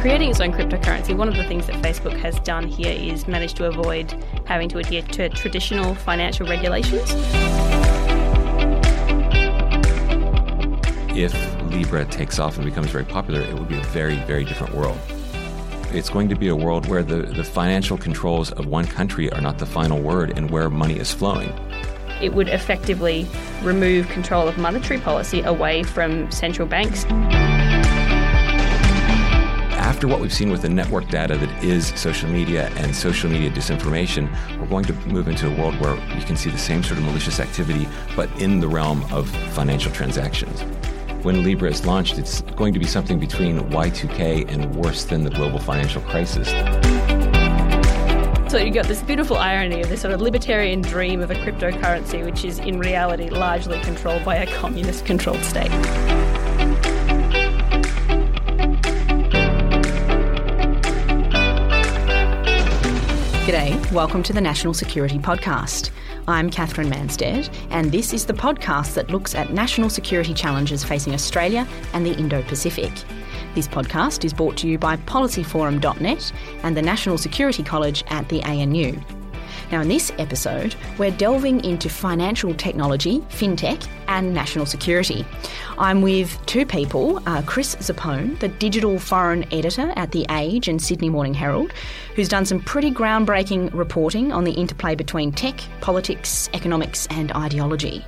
Creating its own cryptocurrency, one of the things that Facebook has done here is managed to avoid having to adhere to traditional financial regulations. If Libra takes off and becomes very popular, it will be a very, very different world. It's going to be a world where the, the financial controls of one country are not the final word and where money is flowing. It would effectively remove control of monetary policy away from central banks. After what we've seen with the network data that is social media and social media disinformation, we're going to move into a world where you can see the same sort of malicious activity, but in the realm of financial transactions. When Libra is launched, it's going to be something between Y2K and worse than the global financial crisis. So you've got this beautiful irony of this sort of libertarian dream of a cryptocurrency, which is in reality largely controlled by a communist controlled state. Welcome to the National Security Podcast. I'm Katherine Mansted, and this is the podcast that looks at national security challenges facing Australia and the Indo Pacific. This podcast is brought to you by policyforum.net and the National Security College at the ANU. Now, in this episode, we're delving into financial technology, fintech, and national security. I'm with two people uh, Chris Zappone, the digital foreign editor at The Age and Sydney Morning Herald, who's done some pretty groundbreaking reporting on the interplay between tech, politics, economics, and ideology.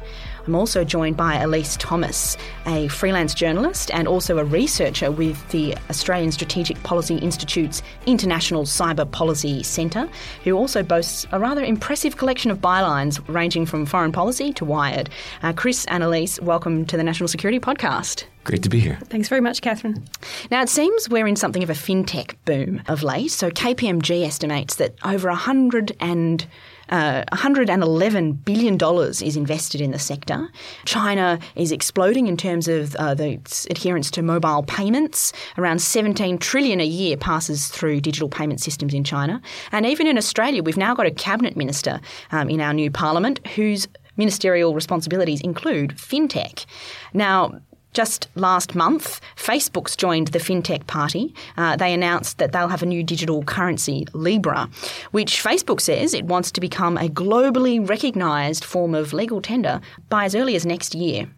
I'm also joined by Elise Thomas, a freelance journalist and also a researcher with the Australian Strategic Policy Institute's International Cyber Policy Centre, who also boasts a rather impressive collection of bylines ranging from foreign policy to Wired. Uh, Chris and Elise, welcome to the National Security Podcast. Great to be here. Thanks very much, Katherine. Now, it seems we're in something of a fintech boom of late. So, KPMG estimates that over 100 and uh, $111 billion is invested in the sector. China is exploding in terms of uh, the adherence to mobile payments. Around 17 trillion a year passes through digital payment systems in China. And even in Australia, we've now got a cabinet minister um, in our new parliament whose ministerial responsibilities include fintech. Now, just last month, Facebook's joined the FinTech party. Uh, they announced that they'll have a new digital currency, Libra, which Facebook says it wants to become a globally recognised form of legal tender by as early as next year.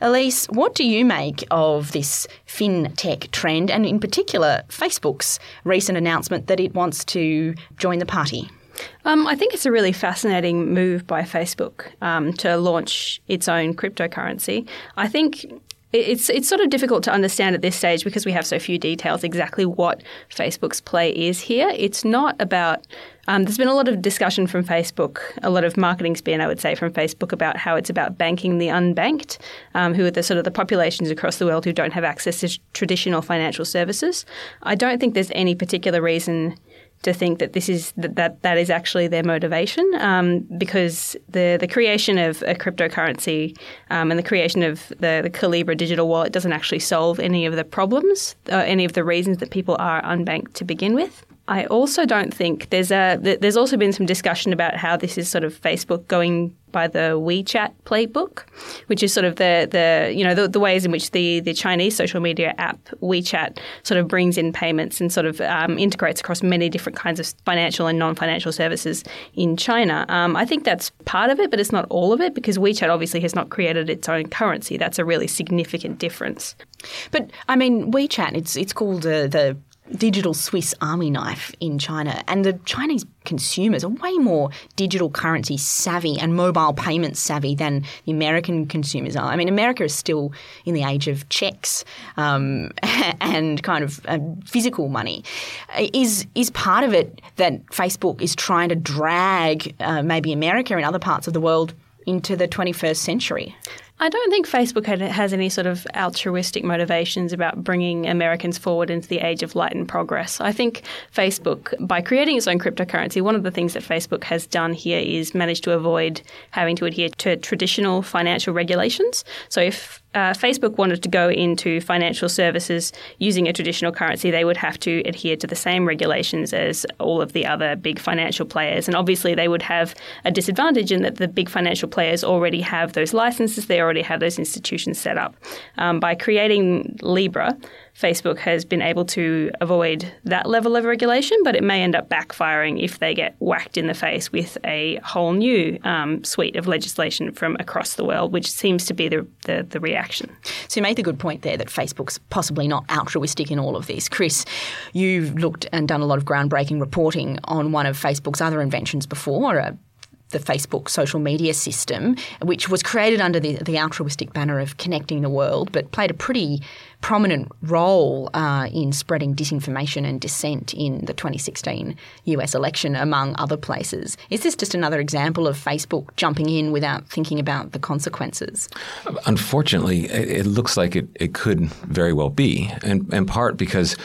Elise, what do you make of this fintech trend, and in particular, Facebook's recent announcement that it wants to join the party? Um, I think it's a really fascinating move by Facebook um, to launch its own cryptocurrency. I think it's it's sort of difficult to understand at this stage because we have so few details exactly what Facebook's play is here. It's not about um, there's been a lot of discussion from Facebook, a lot of marketing spin, I would say, from Facebook about how it's about banking the unbanked, um, who are the sort of the populations across the world who don't have access to traditional financial services. I don't think there's any particular reason to think that this is that that, that is actually their motivation um, because the the creation of a cryptocurrency um, and the creation of the the Calibra digital wallet doesn't actually solve any of the problems, uh, any of the reasons that people are unbanked to begin with. I also don't think there's a there's also been some discussion about how this is sort of Facebook going by the WeChat playbook, which is sort of the the you know the, the ways in which the the Chinese social media app WeChat sort of brings in payments and sort of um, integrates across many different kinds of financial and non-financial services in China. Um, I think that's part of it, but it's not all of it because WeChat obviously has not created its own currency. That's a really significant difference. But I mean, WeChat, it's it's called uh, the digital Swiss army knife in China, and the Chinese consumers are way more digital currency savvy and mobile payment savvy than the American consumers are. I mean, America is still in the age of checks um, and kind of uh, physical money. Is is part of it that Facebook is trying to drag uh, maybe America and other parts of the world into the 21st century? I don't think Facebook has any sort of altruistic motivations about bringing Americans forward into the age of light and progress. I think Facebook, by creating its own cryptocurrency, one of the things that Facebook has done here is managed to avoid having to adhere to traditional financial regulations. So if uh, Facebook wanted to go into financial services using a traditional currency, they would have to adhere to the same regulations as all of the other big financial players. And obviously, they would have a disadvantage in that the big financial players already have those licenses, they already have those institutions set up. Um, by creating Libra, Facebook has been able to avoid that level of regulation, but it may end up backfiring if they get whacked in the face with a whole new um, suite of legislation from across the world, which seems to be the, the, the reaction. So you made the good point there that Facebook's possibly not altruistic in all of this. Chris, you've looked and done a lot of groundbreaking reporting on one of Facebook's other inventions before, uh, the Facebook social media system, which was created under the, the altruistic banner of connecting the world, but played a pretty prominent role uh, in spreading disinformation and dissent in the 2016 US election, among other places. Is this just another example of Facebook jumping in without thinking about the consequences? Unfortunately, it looks like it, it could very well be, and in part because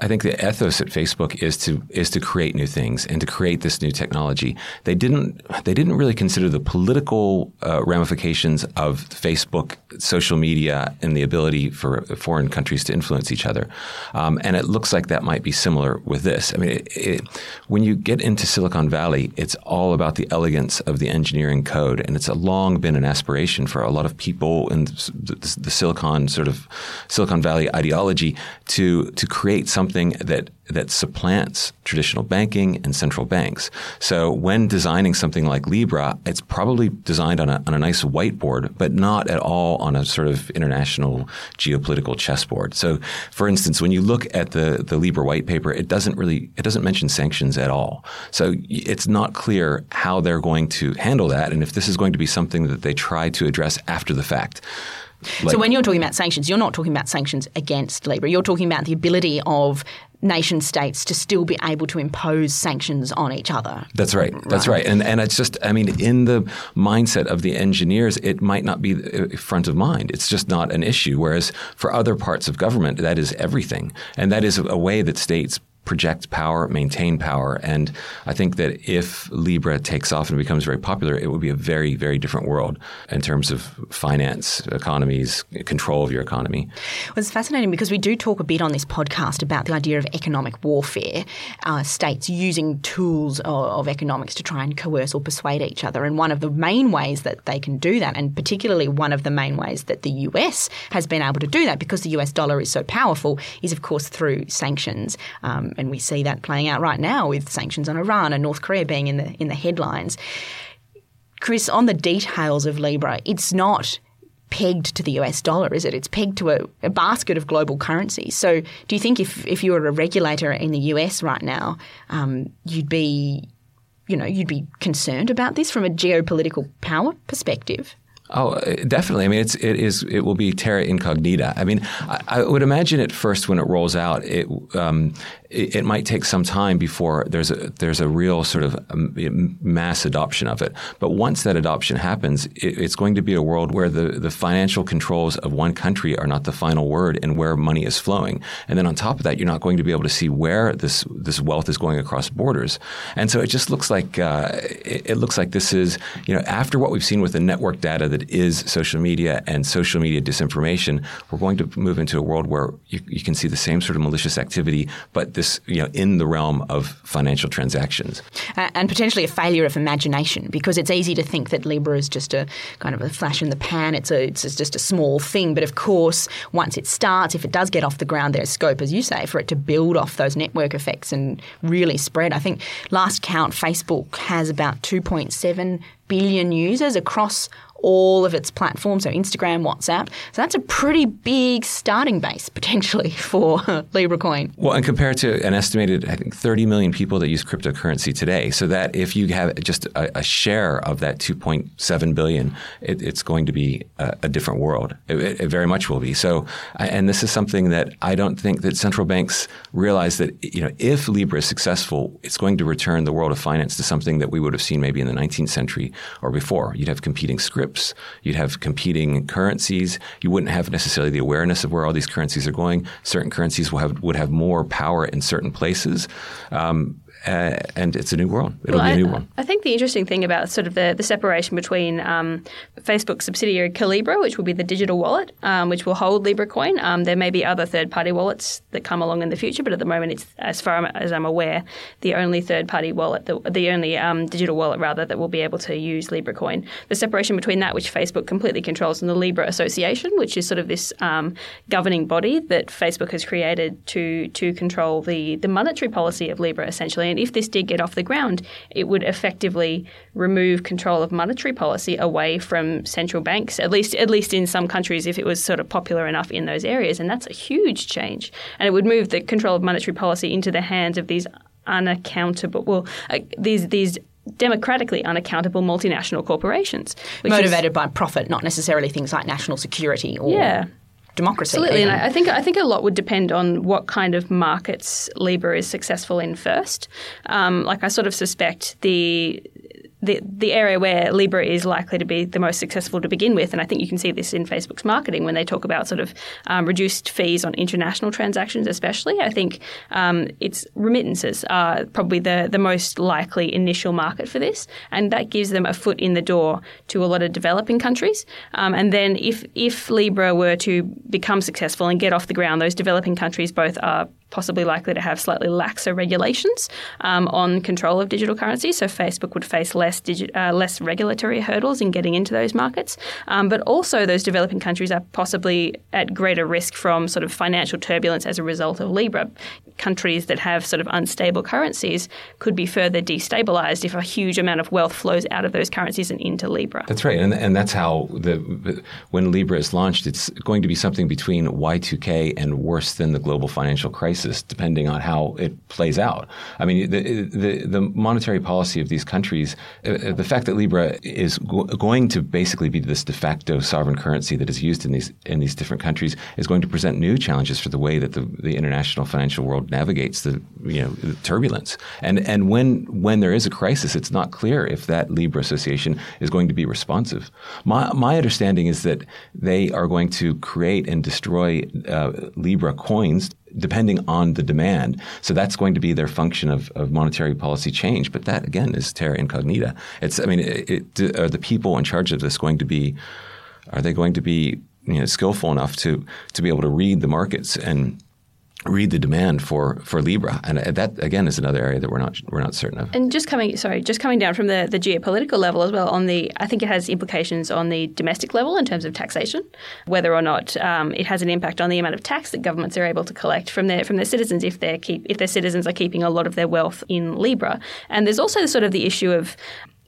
I think the ethos at Facebook is to is to create new things and to create this new technology. They didn't they didn't really consider the political uh, ramifications of Facebook, social media, and the ability for foreign countries to influence each other. Um, and it looks like that might be similar with this. I mean, it, it, when you get into Silicon Valley, it's all about the elegance of the engineering code, and it's a long been an aspiration for a lot of people in the, the Silicon sort of Silicon Valley ideology to to create something that that supplants traditional banking and central banks. So when designing something like Libra, it's probably designed on a, on a nice whiteboard, but not at all on a sort of international geopolitical chessboard. So, for instance, when you look at the, the Libra white paper, it doesn't really it doesn't mention sanctions at all. So it's not clear how they're going to handle that, and if this is going to be something that they try to address after the fact. Like, so when you're talking about sanctions, you're not talking about sanctions against Libra. You're talking about the ability of nation states to still be able to impose sanctions on each other. That's right. That's right. And and it's just I mean in the mindset of the engineers it might not be uh, front of mind. It's just not an issue whereas for other parts of government that is everything. And that is a way that states project power, maintain power. And I think that if Libra takes off and becomes very popular, it will be a very, very different world in terms of finance, economies, control of your economy. Well, it's fascinating because we do talk a bit on this podcast about the idea of economic warfare, uh, states using tools of, of economics to try and coerce or persuade each other. And one of the main ways that they can do that, and particularly one of the main ways that the US has been able to do that because the US dollar is so powerful, is of course through sanctions. Um, and we see that playing out right now with sanctions on Iran and North Korea being in the in the headlines. Chris, on the details of Libra, it's not pegged to the US dollar, is it? It's pegged to a, a, basket of global currencies. So, do you think if, if you were a regulator in the US right now, um, you'd be, you know, you'd be concerned about this from a geopolitical power perspective? Oh, uh, definitely. I mean, it's it is it will be terra incognita. I mean, I, I would imagine at first when it rolls out, it um, it, it, might take some time before there's a there's a real sort of um, mass adoption of it. But once that adoption happens, it, it's going to be a world where the the financial controls of one country are not the final word and where money is flowing. And then on top of that, you're not going to be able to see where this this wealth is going across borders. And so it just looks like uh, it, it looks like this is you know after what we've seen with the network data that is social media and social media disinformation, we're going to move into a world where you, you can see the same sort of malicious activity, but this you know in the realm of financial transactions, uh, and potentially a failure of imagination because it's easy to think that Libra is just a kind of a flash in the pan. It's a it's just a small thing, but of course, once it starts, if it does get off the ground, there's scope, as you say, for it to build off those network effects and really spread. I think last count, Facebook has about 2.7 billion users across all of its platforms, so Instagram, WhatsApp. So that's a pretty big starting base potentially for LibraCoin. Well, and compared to an estimated, I think, 30 million people that use cryptocurrency today, so that if you have just a, a share of that 2.7 billion, it, it's going to be a, a different world. It, it, very much will be. So, and this is something that I don't think that central banks realize that you know if Libra is successful, it's going to return the world of finance to something that we would have seen maybe in the 19th century or before. You'd have competing scripts, you'd have competing currencies. You wouldn't have necessarily the awareness of where all these currencies are going. Certain currencies will have, would have more power in certain places. Um, uh, and it's a new world. It'll well, be a new I, one. I think the interesting thing about sort of the, the separation between um, Facebook subsidiary Calibra, which will be the digital wallet, um, which will hold Libra coin. Um, there may be other third party wallets that come along in the future, but at the moment, it's as far as I'm aware, the only third party wallet, the, the only um, digital wallet rather that will be able to use Libra coin. The separation between that, which Facebook completely controls, and the Libra Association, which is sort of this um, governing body that Facebook has created to to control the the monetary policy of Libra essentially. And if this did get off the ground, it would effectively remove control of monetary policy away from central banks, at least at least in some countries if it was sort of popular enough in those areas. And that's a huge change. And it would move the control of monetary policy into the hands of these unaccountable well uh, these these democratically unaccountable multinational corporations. Motivated is, by profit, not necessarily things like national security or yeah democracy. Absolutely, even. and I think I think a lot would depend on what kind of markets Libra is successful in first. Um, like I sort of suspect the the, the area where Libra is likely to be the most successful to begin with, and I think you can see this in Facebook's marketing when they talk about sort of um, reduced fees on international transactions, especially. I think um, it's remittances are probably the, the most likely initial market for this, and that gives them a foot in the door to a lot of developing countries. Um, and then if if Libra were to become successful and get off the ground, those developing countries both are possibly likely to have slightly laxer regulations um, on control of digital currency. So Facebook would face less digi- uh, less regulatory hurdles in getting into those markets. Um, but also, those developing countries are possibly at greater risk from sort of financial turbulence as a result of Libra countries that have sort of unstable currencies could be further destabilized if a huge amount of wealth flows out of those currencies and into Libra. That's right, and and that's how the when Libra is launched, it's going to be something between Y2K and worse than the global financial crisis, depending on how it plays out. I mean, the the, the monetary policy of these countries, uh, uh the fact that Libra is go- going to basically be this de facto sovereign currency that is used in these in these different countries, is going to present new challenges for the way that the, the international financial world navigates the you know the turbulence. And and when when there is a crisis, it's not clear if that Libra Association is going to be responsive. My my understanding is that they are going to create and destroy uh, Libra coins depending on the demand. So that's going to be their function of, of monetary policy change. But that again is terra incognita. It's I mean, it, it, are the people in charge of this going to be? Are they going to be you know, skillful enough to to be able to read the markets and read the demand for for Libra, and that again is another area that we're not we're not certain of. And just coming, sorry, just coming down from the, the geopolitical level as well. On the, I think it has implications on the domestic level in terms of taxation, whether or not um, it has an impact on the amount of tax that governments are able to collect from their from their citizens if they keep if their citizens are keeping a lot of their wealth in Libra. And there's also sort of the issue of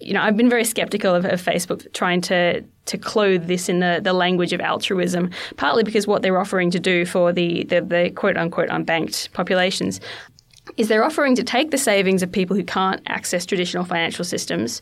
you know, I've been very skeptical of, of, Facebook trying to to clothe this in the, the language of altruism, partly because what they're offering to do for the, the, the quote unquote unbanked populations is they're offering to take the savings of people who can't access traditional financial systems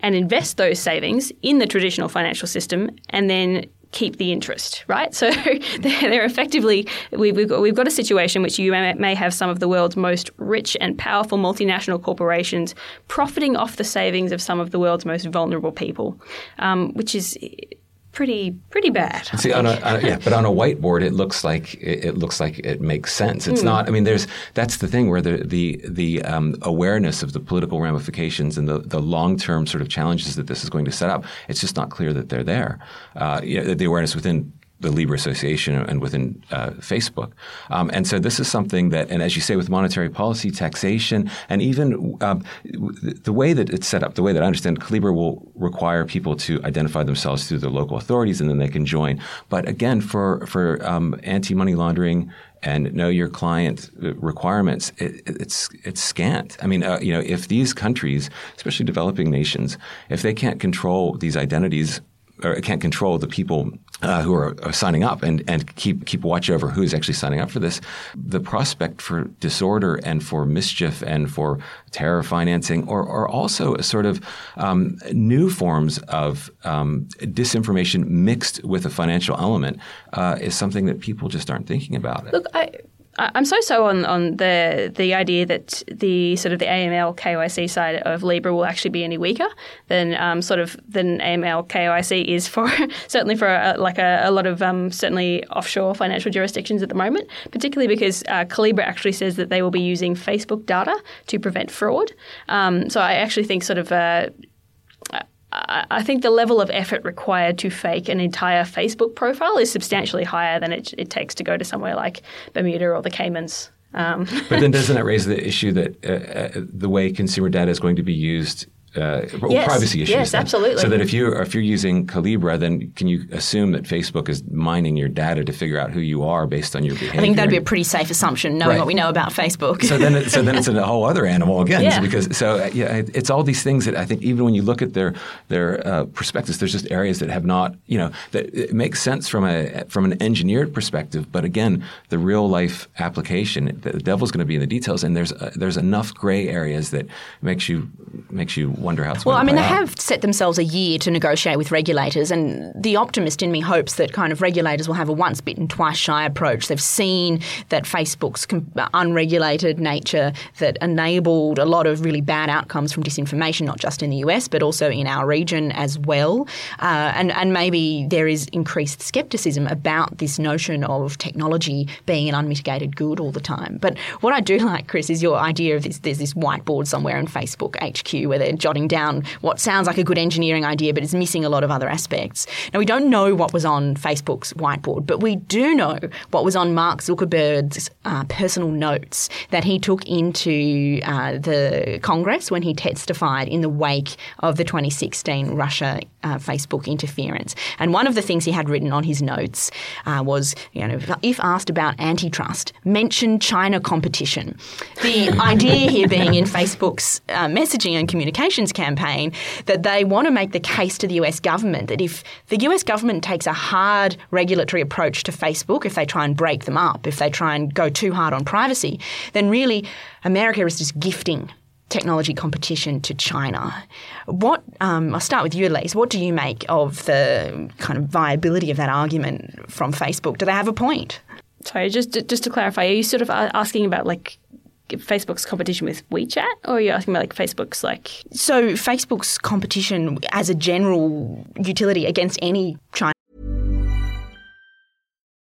and invest those savings in the traditional financial system and then keep the interest, right? So they're, effectively, we've got, we've got a situation which you may have some of the world's most rich and powerful multinational corporations profiting off the savings of some of the world's most vulnerable people, um, which is pretty pretty bad. See, on a, on a, yeah, but on a whiteboard, it looks like it, it looks like it makes sense. It's mm. not. I mean, there's that's the thing where the the the um, awareness of the political ramifications and the the long term sort of challenges that this is going to set up. It's just not clear that they're there. Uh, you know, the awareness within the Libra Association and within uh, Facebook. Um, and so this is something that, and as you say, with monetary policy, taxation, and even um, the way that it's set up, the way that I understand Libra will require people to identify themselves through their local authorities and then they can join. But again, for, for um, anti money laundering, and know your client requirements, it, it's it's scant. I mean, uh, you know, if these countries, especially developing nations, if they can't control these identities or can't control the people uh, who are, are, signing up and, and keep keep watch over who is actually signing up for this, the prospect for disorder and for mischief and for terror financing, or, or also sort of um, new forms of um, disinformation mixed with a financial element, uh, is something that people just aren't thinking about. Look, I, I'm so so on, on the the idea that the sort of the AML KYC side of Libra will actually be any weaker than um, sort of than AML KYC is for certainly for a, like a, a, lot of um, certainly offshore financial jurisdictions at the moment, particularly because uh, Calibra actually says that they will be using Facebook data to prevent fraud. Um, so I actually think sort of. Uh, I think the level of effort required to fake an entire Facebook profile is substantially higher than it, it takes to go to somewhere like Bermuda or the Caymans. Um. but then doesn't that raise the issue that uh, uh, the way consumer data is going to be used uh, yes. privacy issues. Yes, then. absolutely. So that if you if you're using Calibra, then can you assume that Facebook is mining your data to figure out who you are based on your behavior? I think that'd be a pretty safe assumption, knowing right. what we know about Facebook. so then, it, so then it's a whole other animal again. Yeah. Because so yeah, it's all these things that I think even when you look at their their uh, prospectus, there's just areas that have not you know that it makes sense from a from an engineered perspective, but again, the real life application, the devil's going to be in the details, and there's uh, there's enough gray areas that makes you makes you wonder how it's well, I mean, they have set themselves a year to negotiate with regulators, and the optimist in me hopes that kind of regulators will have a once bitten, twice shy approach. They've seen that Facebook's unregulated nature that enabled a lot of really bad outcomes from disinformation, not just in the US, but also in our region as well. Uh, and, and maybe there is increased skepticism about this notion of technology being an unmitigated good all the time. But what I do like, Chris, is your idea of this there's this whiteboard somewhere in Facebook HQ where they're jotting down down what sounds like a good engineering idea but is missing a lot of other aspects. Now, we don't know what was on Facebook's whiteboard, but we do know what was on Mark Zuckerberg's uh, personal notes that he took into uh, the Congress when he testified in the wake of the 2016 Russia uh, Facebook interference. And one of the things he had written on his notes uh, was, you know, if asked about antitrust, mention China competition. The idea here being in Facebook's uh, messaging and communications campaign that they want to make the case to the US government that if the US government takes a hard regulatory approach to Facebook, if they try and break them up, if they try and go too hard on privacy, then really America is just gifting technology competition to China. What um, I'll start with you, Elise. What do you make of the kind of viability of that argument from Facebook? Do they have a point? Sorry, just just to clarify, are you sort of asking about like Facebook's competition with WeChat, or are you asking about like Facebook's like? So Facebook's competition as a general utility against any China.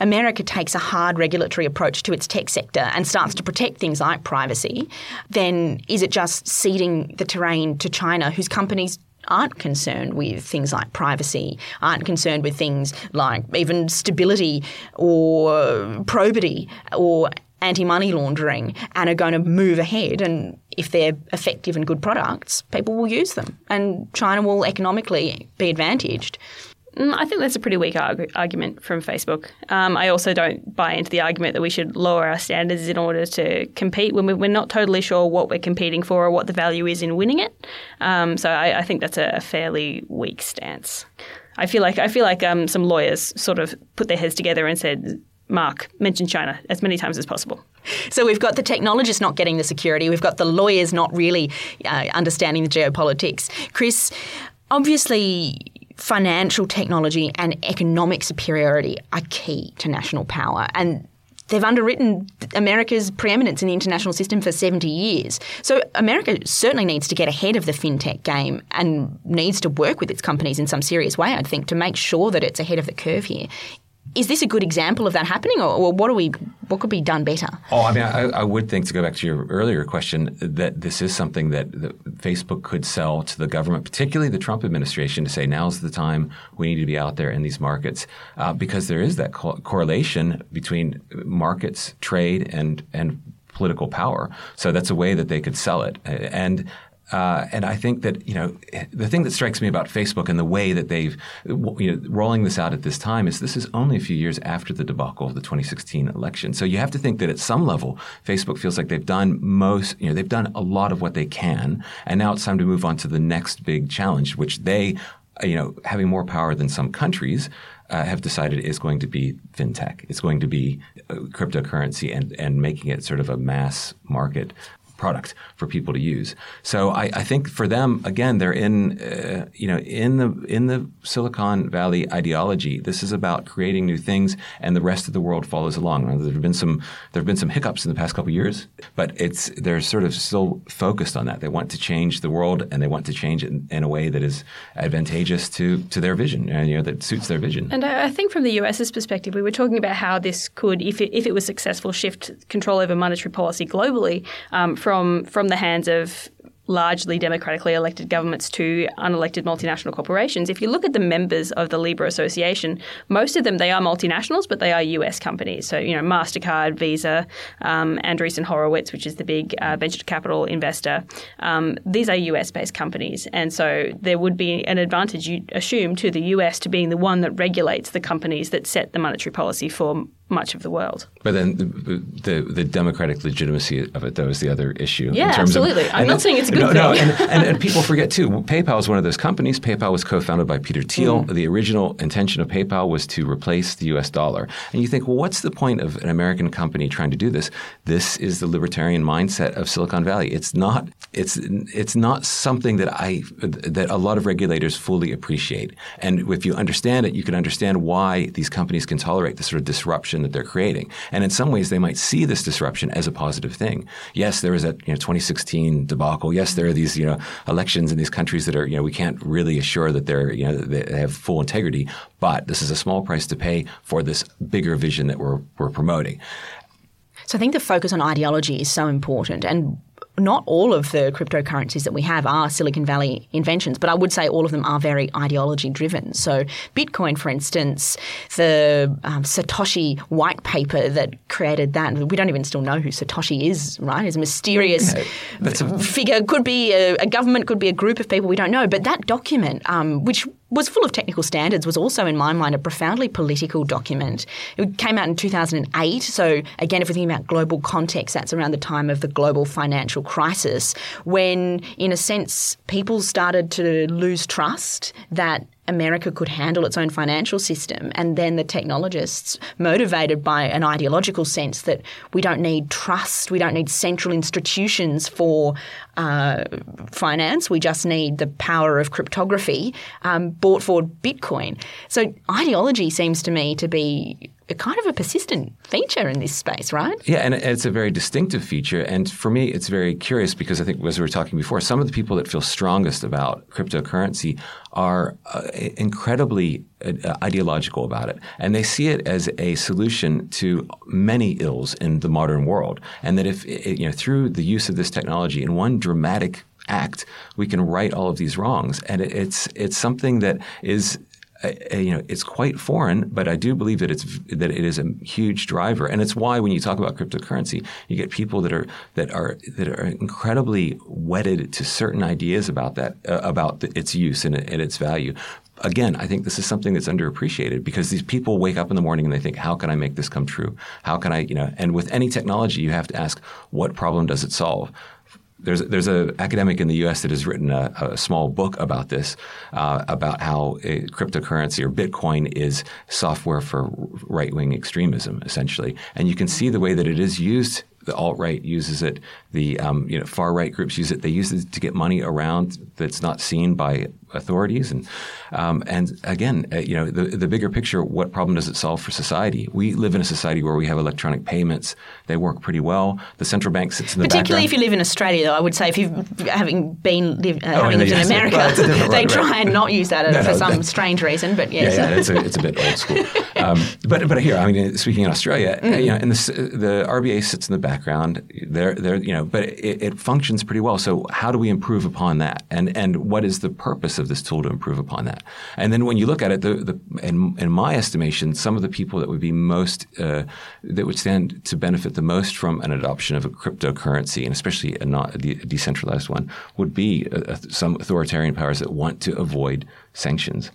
America takes a hard regulatory approach to its tech sector and starts to protect things like privacy, then is it just ceding the terrain to China, whose companies aren't concerned with things like privacy, aren't concerned with things like even stability or probity or anti money laundering and are going to move ahead. And if they're effective and good products, people will use them. And China will economically be advantaged. Mm, I think that's a pretty weak arg- argument from Facebook. Um, I also don't buy into the argument that we should lower our standards in order to compete when we're not totally sure what we're competing for or what the value is in winning it. Um, so I, I, think that's a, fairly weak stance. I feel like I feel like um, some lawyers sort of put their heads together and said, "Mark, mention China as many times as possible." So we've got the technologists not getting the security. We've got the lawyers not really uh, understanding the geopolitics. Chris, obviously financial technology and economic superiority are key to national power. And they've underwritten America's preeminence in the international system for 70 years. So America certainly needs to get ahead of the fintech game and needs to work with its companies in some serious way, I think, to make sure that it's ahead of the curve here. Is this a good example of that happening, or, or what are we? What could be done better? Oh, I mean, I, I, would think to go back to your earlier question that this is something that Facebook could sell to the government, particularly the Trump administration, to say now's the time we need to be out there in these markets uh, because there is that co- correlation between markets, trade, and and political power. So that's a way that they could sell it. And uh, and I think that you know the thing that strikes me about Facebook and the way that they've you know rolling this out at this time is this is only a few years after the debacle of the 2016 election. So you have to think that at some level Facebook feels like they've done most you know they've done a lot of what they can, and now it's time to move on to the next big challenge, which they you know having more power than some countries uh, have decided is going to be fintech. It's going to be uh, cryptocurrency and and making it sort of a mass market product for people to use. So I, I think for them, again, they're in uh, you know in the in the Silicon Valley ideology. This is about creating new things, and the rest of the world follows along. Now, there have been some there have been some hiccups in the past couple years, but it's they're sort of still focused on that. They want to change the world, and they want to change it in, in a way that is advantageous to to their vision, and you know that suits their vision. And I think from the US's perspective, we were talking about how this could, if it, if it was successful, shift control over monetary policy globally um, from from from the hands of largely democratically elected governments to unelected multinational corporations. If you look at the members of the Libra Association, most of them they are multinationals, but they are U.S. companies. So you know, Mastercard, Visa, um, Andreessen Horowitz, which is the big uh, venture capital investor. Um, these are U.S.-based companies, and so there would be an advantage you assume to the U.S. to being the one that regulates the companies that set the monetary policy for much of the world. But then the, the, the democratic legitimacy of it, though, is the other issue. Yeah, absolutely. Of, I'm not saying it's a good no, thing. No, and, and, and, people forget too. PayPal is one of those companies. PayPal was co-founded by Peter Thiel. Mm. The original intention of PayPal was to replace the U.S. dollar. And you think, well, what's the point of an American company trying to do this? This is the libertarian mindset of Silicon Valley. It's not. It's it's not something that I that a lot of regulators fully appreciate. And if you understand it, you can understand why these companies can tolerate this sort of disruption that they're creating. And in some ways, they might see this disruption as a positive thing. Yes, there was that you know, 2016 debacle. Yes, there are these you know elections in these countries that are you know we can't really assure that they're you know they have full integrity. But this is a small price to pay for this bigger vision that we're we're promoting. So I think the focus on ideology is so important. And not all of the cryptocurrencies that we have are Silicon Valley inventions, but I would say all of them are very ideology driven. So, Bitcoin, for instance, the um, Satoshi white paper that created that, we don't even still know who Satoshi is, right? Is a mysterious yeah, a- figure. Could be a, a, government, could be a group of people, we don't know. But that document, um, which was full of technical standards, was also, in my mind, a profoundly political document. It came out in 2008. So, again, if we're thinking about global context, that's around the time of the global financial crisis, when, in a sense, people started to lose trust that America could handle its own financial system. And then the technologists, motivated by an ideological sense that we don't need trust, we don't need central institutions for uh, finance, we just need the power of cryptography, um, brought forward Bitcoin. So ideology seems to me to be a kind of a persistent feature in this space, right? Yeah, and it's a very distinctive feature. And for me, it's very curious because I think, as we were talking before, some of the people that feel strongest about cryptocurrency are uh, incredibly uh, ideological about it. And they see it as a solution to many ills in the modern world. And that if, you know, through the use of this technology in one dramatic act, we can right all of these wrongs. And it's, it's something that is you know, it's quite foreign, but I do believe that it's that it is a huge driver, and it's why when you talk about cryptocurrency, you get people that are that are that are incredibly wedded to certain ideas about that uh, about the, its use and, and its value. Again, I think this is something that's underappreciated because these people wake up in the morning and they think, "How can I make this come true? How can I?" You know, and with any technology, you have to ask, "What problem does it solve?" There's there's an academic in the U.S. that has written a, a small book about this, uh, about how cryptocurrency or Bitcoin is software for right wing extremism, essentially. And you can see the way that it is used. The alt right uses it. The um, you know far right groups use it. They use it to get money around that's not seen by authorities. And um, and again, uh, you know, the the bigger picture, what problem does it solve for society? We live in a society where we have electronic payments; they work pretty well. The central bank sits in the Particularly background. if you live in Australia, though, I would say if you've having been live, uh, having lived in America, well, it's a different- they right, try and not use that No, for no, some that- strange reason. But yes, Yeah, yeah, it's a, it's a bit old school. Um, but but here, I mean, speaking in Australia, uh, you know, and the, the RBA sits in the background. They're they're you know, but it, it functions pretty well. So how do we improve upon that? And and what is the purpose of this tool to improve upon that? And then when you look at it, the, the in, in my estimation, some of the people that would be most uh, that would stand to benefit the most from an adoption of a cryptocurrency, and especially a not a de- a decentralized one, would be uh, some authoritarian powers that want to avoid sanctions.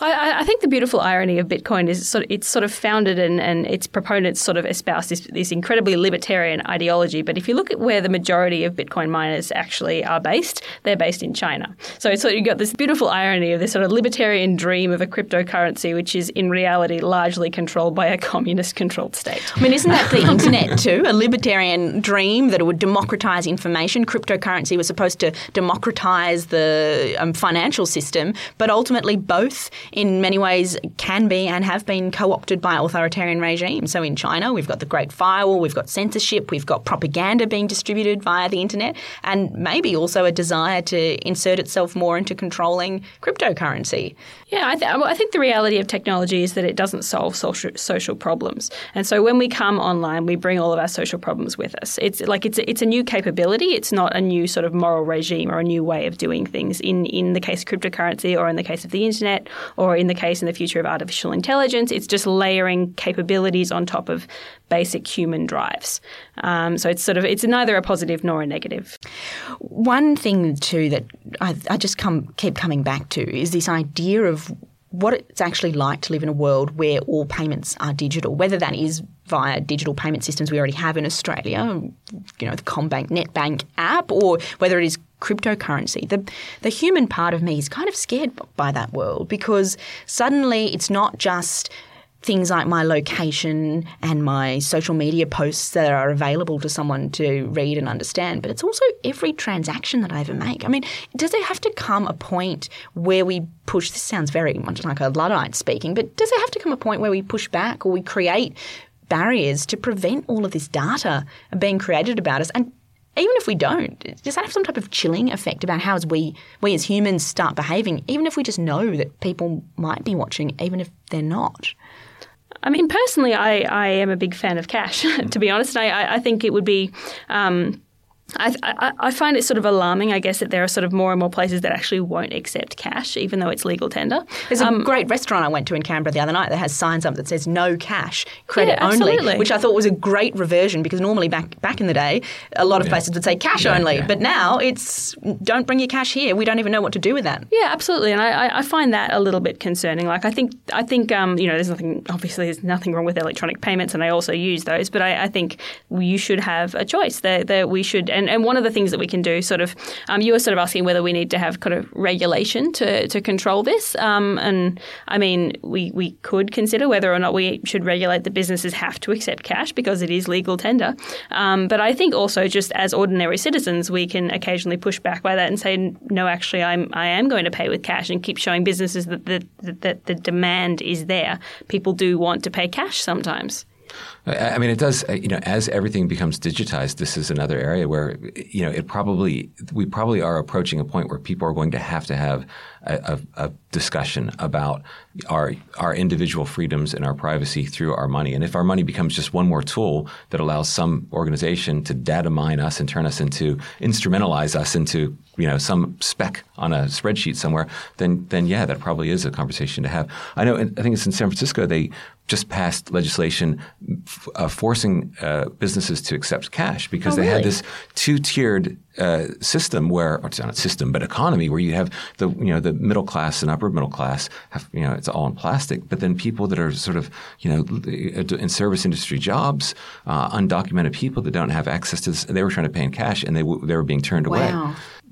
I, I think the beautiful irony of Bitcoin is sort of, it's sort of founded and, and its proponents sort of espouse this, this incredibly libertarian ideology. But if you look at where the majority of Bitcoin miners actually are based, they're based in China. So, so you've got this beautiful irony of this sort of libertarian dream of a cryptocurrency, which is in reality largely controlled by a communist-controlled state. I mean, isn't that the internet too? A libertarian dream that it would democratize information. Cryptocurrency was supposed to democratize the um, financial system, but ultimately both, in many ways, can be and have been co opted by authoritarian regimes. So in China, we've got the Great Firewall, we've got censorship, we've got propaganda being distributed via the internet, and maybe also a desire to insert itself more into controlling cryptocurrency. Yeah, I, th- I think the reality of technology is that it doesn't solve social, social problems. And so when we come online, we bring all of our social problems with us. It's like it's a, it's a new capability. It's not a new sort of moral regime or a new way of doing things. In in the case of cryptocurrency, or in the case of the internet, or in the case in the future of artificial intelligence, it's just layering capabilities on top of basic human drives. Um, so it's sort of it's neither a positive nor a negative. One thing too that I, I just come keep coming back to is this idea of what it's actually like to live in a world where all payments are digital, whether that is via digital payment systems we already have in Australia, you know, the CommBank NetBank app, or whether it is cryptocurrency. The the human part of me is kind of scared by that world because suddenly it's not just things like my location and my social media posts that are available to someone to read and understand, but it's also every transaction that I ever make. I mean, does there have to come a point where we push? This sounds very much like a Luddite speaking, but does there have to come a point where we push back or we create barriers to prevent all of this data being created about us? And even if we don't, does that have some type of chilling effect about how as we we as humans start behaving, even if we just know that people might be watching, even if they're not? I mean, personally, I, I am a big fan of cash. to be honest, I, I- think it would be. Um, I, I, I find it sort of alarming, I guess, that there are sort of more and more places that actually won't accept cash, even though it's legal tender. There's a great restaurant I went to in Canberra the other night that has signs up that says no cash, credit Yeah, only, which I thought was a great reversion because normally back back in the day, a lot of places would say cash Yeah, only, yeah. but now it's don't bring your cash here. We don't even know what to do with that. Yeah, absolutely, and I, I- I find that a little bit concerning. Like, I think, I think, um, you know, there's nothing. Obviously, there's nothing wrong with electronic payments, and I also use those. But I, I think you should have a choice. That, that we should, and, and one of the things that we can do, sort of, um, you were sort of asking whether we need to have kind of regulation to, to control this. Um, and I mean, we we could consider whether or not we should regulate that businesses have to accept cash because it is legal tender. Um, but I think also just as ordinary citizens, we can occasionally push back by that and say, no, actually, I'm I am going to pay with cash and keep showing businesses that the, that the demand is there. People do want to pay cash sometimes. I mean, it does. uh, You know, as everything becomes digitized, this is another area where you know it probably we probably are approaching a point where people are going to have to have a, a, a discussion about our our individual freedoms and our privacy through our money. And if our money becomes just one more tool that allows some organization to data mine us and turn us into instrumentalize us into you know some spec on a spreadsheet somewhere, then then yeah, that probably is a conversation to have. I know. I think it's in San Francisco. They just passed legislation f- uh, forcing uh, businesses to accept cash because Oh, they had this two-tiered uh, system where, or it's not a system, but economy where you have the you know the middle class and upper middle class have you know it's all in plastic, but then people that are sort of you know in service industry jobs, uh, undocumented people that don't have access to this, they were trying to pay in cash and they w- they were being turned away.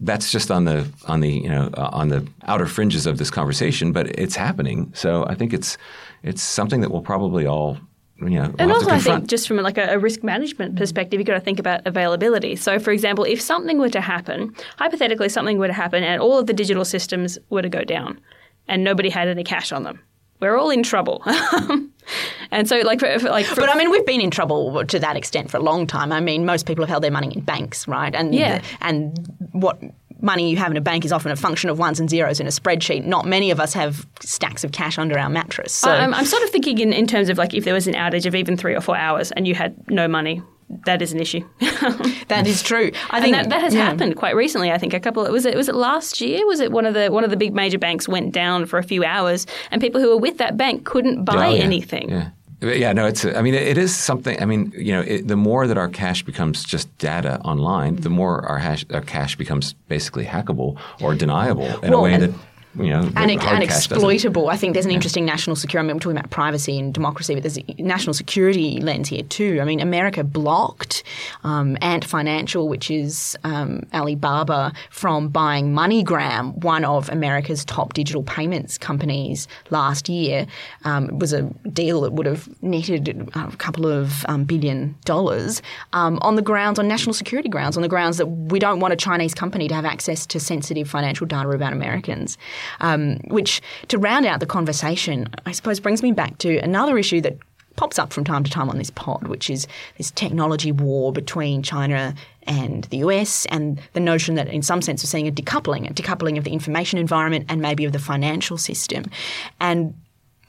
That's just on the on the you know uh, on the outer fringes of this conversation, but it's happening. So I think it's it's something that we'll probably all you know, And also, I think just from like a, a risk management perspective, you've got to think about availability. So, for example, if something were to happen, hypothetically, something were to happen, and all of the digital systems were to go down, and nobody had any cash on them, we're all in trouble. and so, like, for, for- like, for, But I mean, we've been in trouble to that extent for a long time. I mean, most people have held their money in banks, right? And Yeah. and what money you have in a bank is often a function of ones and zeros in a spreadsheet. Not many of us have stacks of cash under our mattress. So I'm, I'm sort of thinking in, in terms of like if there was an outage of even three or four hours and you had no money, that is an issue. that is true. I and think that, that has yeah. happened quite recently. I think a couple. Was it was it last year? Was it one of the one of the big major banks went down for a few hours, and people who were with that bank couldn't buy Oh, yeah. anything. Yeah. Yeah, no, it's. I mean, it is something. I mean, you know, it, the more that our cash becomes just data online, the more our, hash, our cash becomes basically hackable or deniable in Well, a way that you know and, and cash exploitable. I think there's an interesting national security. I mean, we're talking about privacy and democracy, but there's a national security lens here too. I mean, America blocked um, Ant Financial, which is um, Alibaba, from buying MoneyGram, one of America's top digital payments companies, last year. Um, it was a deal that would have netted a couple of um, billion dollars um, on the grounds, on national security grounds, on the grounds that we don't want a Chinese company to have access to sensitive financial data about Americans. Um, which, to round out the conversation, I suppose brings me back to another issue that pops up from time to time on this pod, which is this technology war between China and the US, and the notion that, in some sense, we're seeing a decoupling, a decoupling of the information environment and maybe of the financial system. And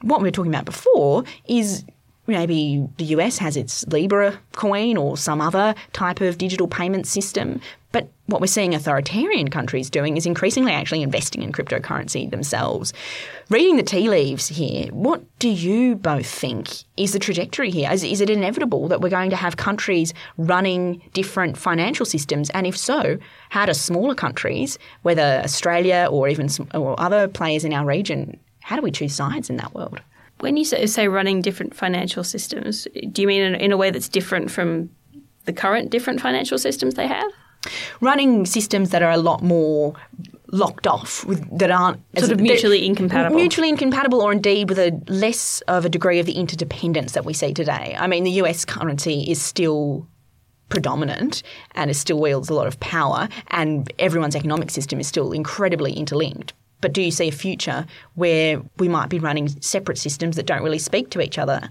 what we were talking about before is maybe the US has its Libra coin or some other type of digital payment system. But what we're seeing authoritarian countries doing is increasingly actually investing in cryptocurrency themselves. Reading the tea leaves here, what do you both think is the trajectory here? Is, is it inevitable that we're going to have countries running different financial systems? And if so, how do smaller countries, whether Australia or even or other players in our region, how do we choose sides in that world? When you say, say running different financial systems, do you mean in, in a way that's different from the current different financial systems they have? running systems that are a lot more locked off with that aren't Sort of mutually incompatible. mutually incompatible or indeed with a less of a degree of the interdependence that we see today i mean the us currency is still predominant and it still wields a lot of power and everyone's economic system is still incredibly interlinked but do you see a future where we might be running separate systems that don't really speak to each other?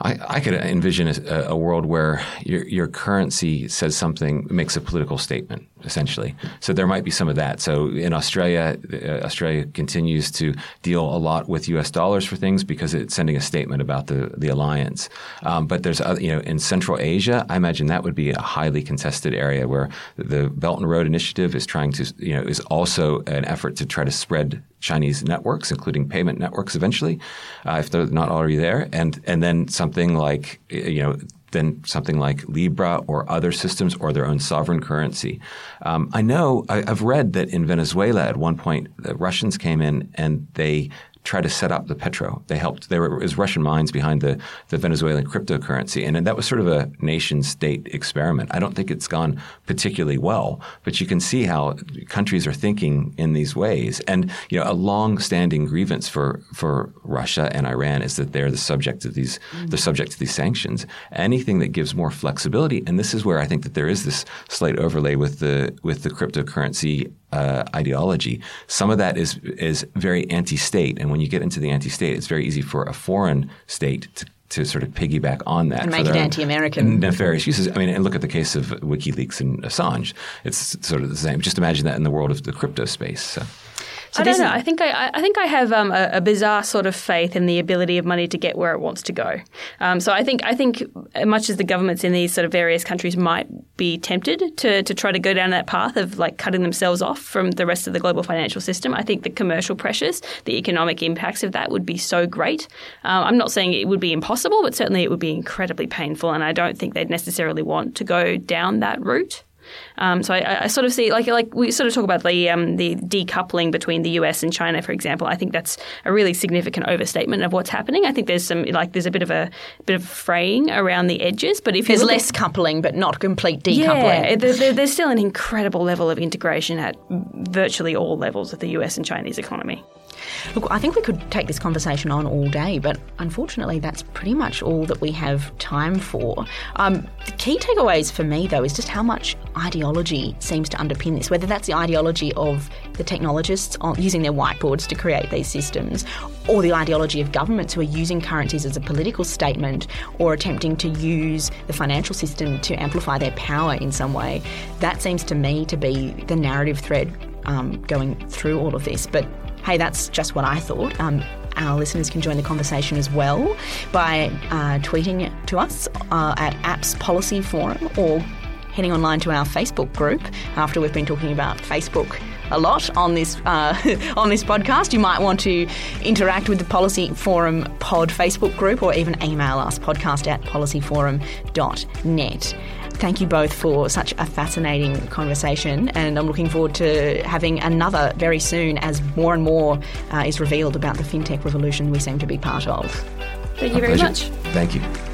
I, I could envision a, a world where your, your currency says something, makes a political statement, essentially. So there might be some of that. So in Australia, uh, Australia continues to deal a lot with U.S. dollars for things because it's sending a statement about the the alliance. Um, but there's other, you know in Central Asia, I imagine that would be a highly contested area where the Belt and Road Initiative is trying to you know is also an effort to try to spread Chinese networks, including payment networks, eventually, uh, if they're not already there, and and then something like you know then something like Libra or other systems or their own sovereign currency. Um, I know I, I've read that in Venezuela at one point the Russians came in and they tried to set up the petro. They helped. There was Russian minds behind the, the Venezuelan cryptocurrency, and, and that was sort of a nation state experiment. I don't think it's gone particularly well, but you can see how countries are thinking in these ways. And you know, a long-standing grievance for for Russia and Iran is that they're the subject of these they're subject to these sanctions. Anything that gives more flexibility, and this is where I think that there is this slight overlay with the with the cryptocurrency uh, ideology. Some of that is is very anti-state, and when you get into the anti-state, it's very easy for a foreign state to, to sort of piggyback on that And make it anti-American. nefarious uses. I mean, and look at the case of WikiLeaks and Assange. It's sort of the same. Just imagine that in the world of the crypto space. So. I don't know. I think I, I think I have um, a, a bizarre sort of faith in the ability of money to get where it wants to go. Um, so I think I think much as the governments in these sort of various countries might be tempted to to try to go down that path of like cutting themselves off from the rest of the global financial system, I think the commercial pressures, the economic impacts of that would be so great. Um, I'm not saying it would be impossible, but certainly it would be incredibly painful, and I don't think they'd necessarily want to go down that route. Um, so I, I sort of see, like, like we sort of talk about the um, the decoupling between the US and China, for example. I think that's a really significant overstatement of what's happening. I think there's some like there's a bit of a bit of fraying around the edges, but if There's look at- less coupling, but not complete decoupling. yeah, there, there- there's still an incredible level of integration at virtually all levels of the US and Chinese economy. Look, I think we could take this conversation on all day, but unfortunately, that's pretty much all that we have time for. Um, the key takeaways for me, though, is just how much ideology seems to underpin this, whether that's the ideology of the technologists using their whiteboards to create these systems, or the ideology of governments who are using currencies as a political statement or attempting to use the financial system to amplify their power in some way. That seems to me to be the narrative thread um, going through all of this. But hey, that's just what I thought. Um, our listeners can join the conversation as well by uh, tweeting to us uh, at Apps Policy Forum or heading online to our Facebook group after we've been talking about Facebook a lot on this uh, on this podcast. You might want to interact with the Policy Forum Pod Facebook group or even email us podcast at policyforum.net. Thank you both for such a fascinating conversation, and I'm looking forward to having another very soon as more and more uh, is revealed about the fintech revolution we seem to be part of. Thank you very much. Thank you.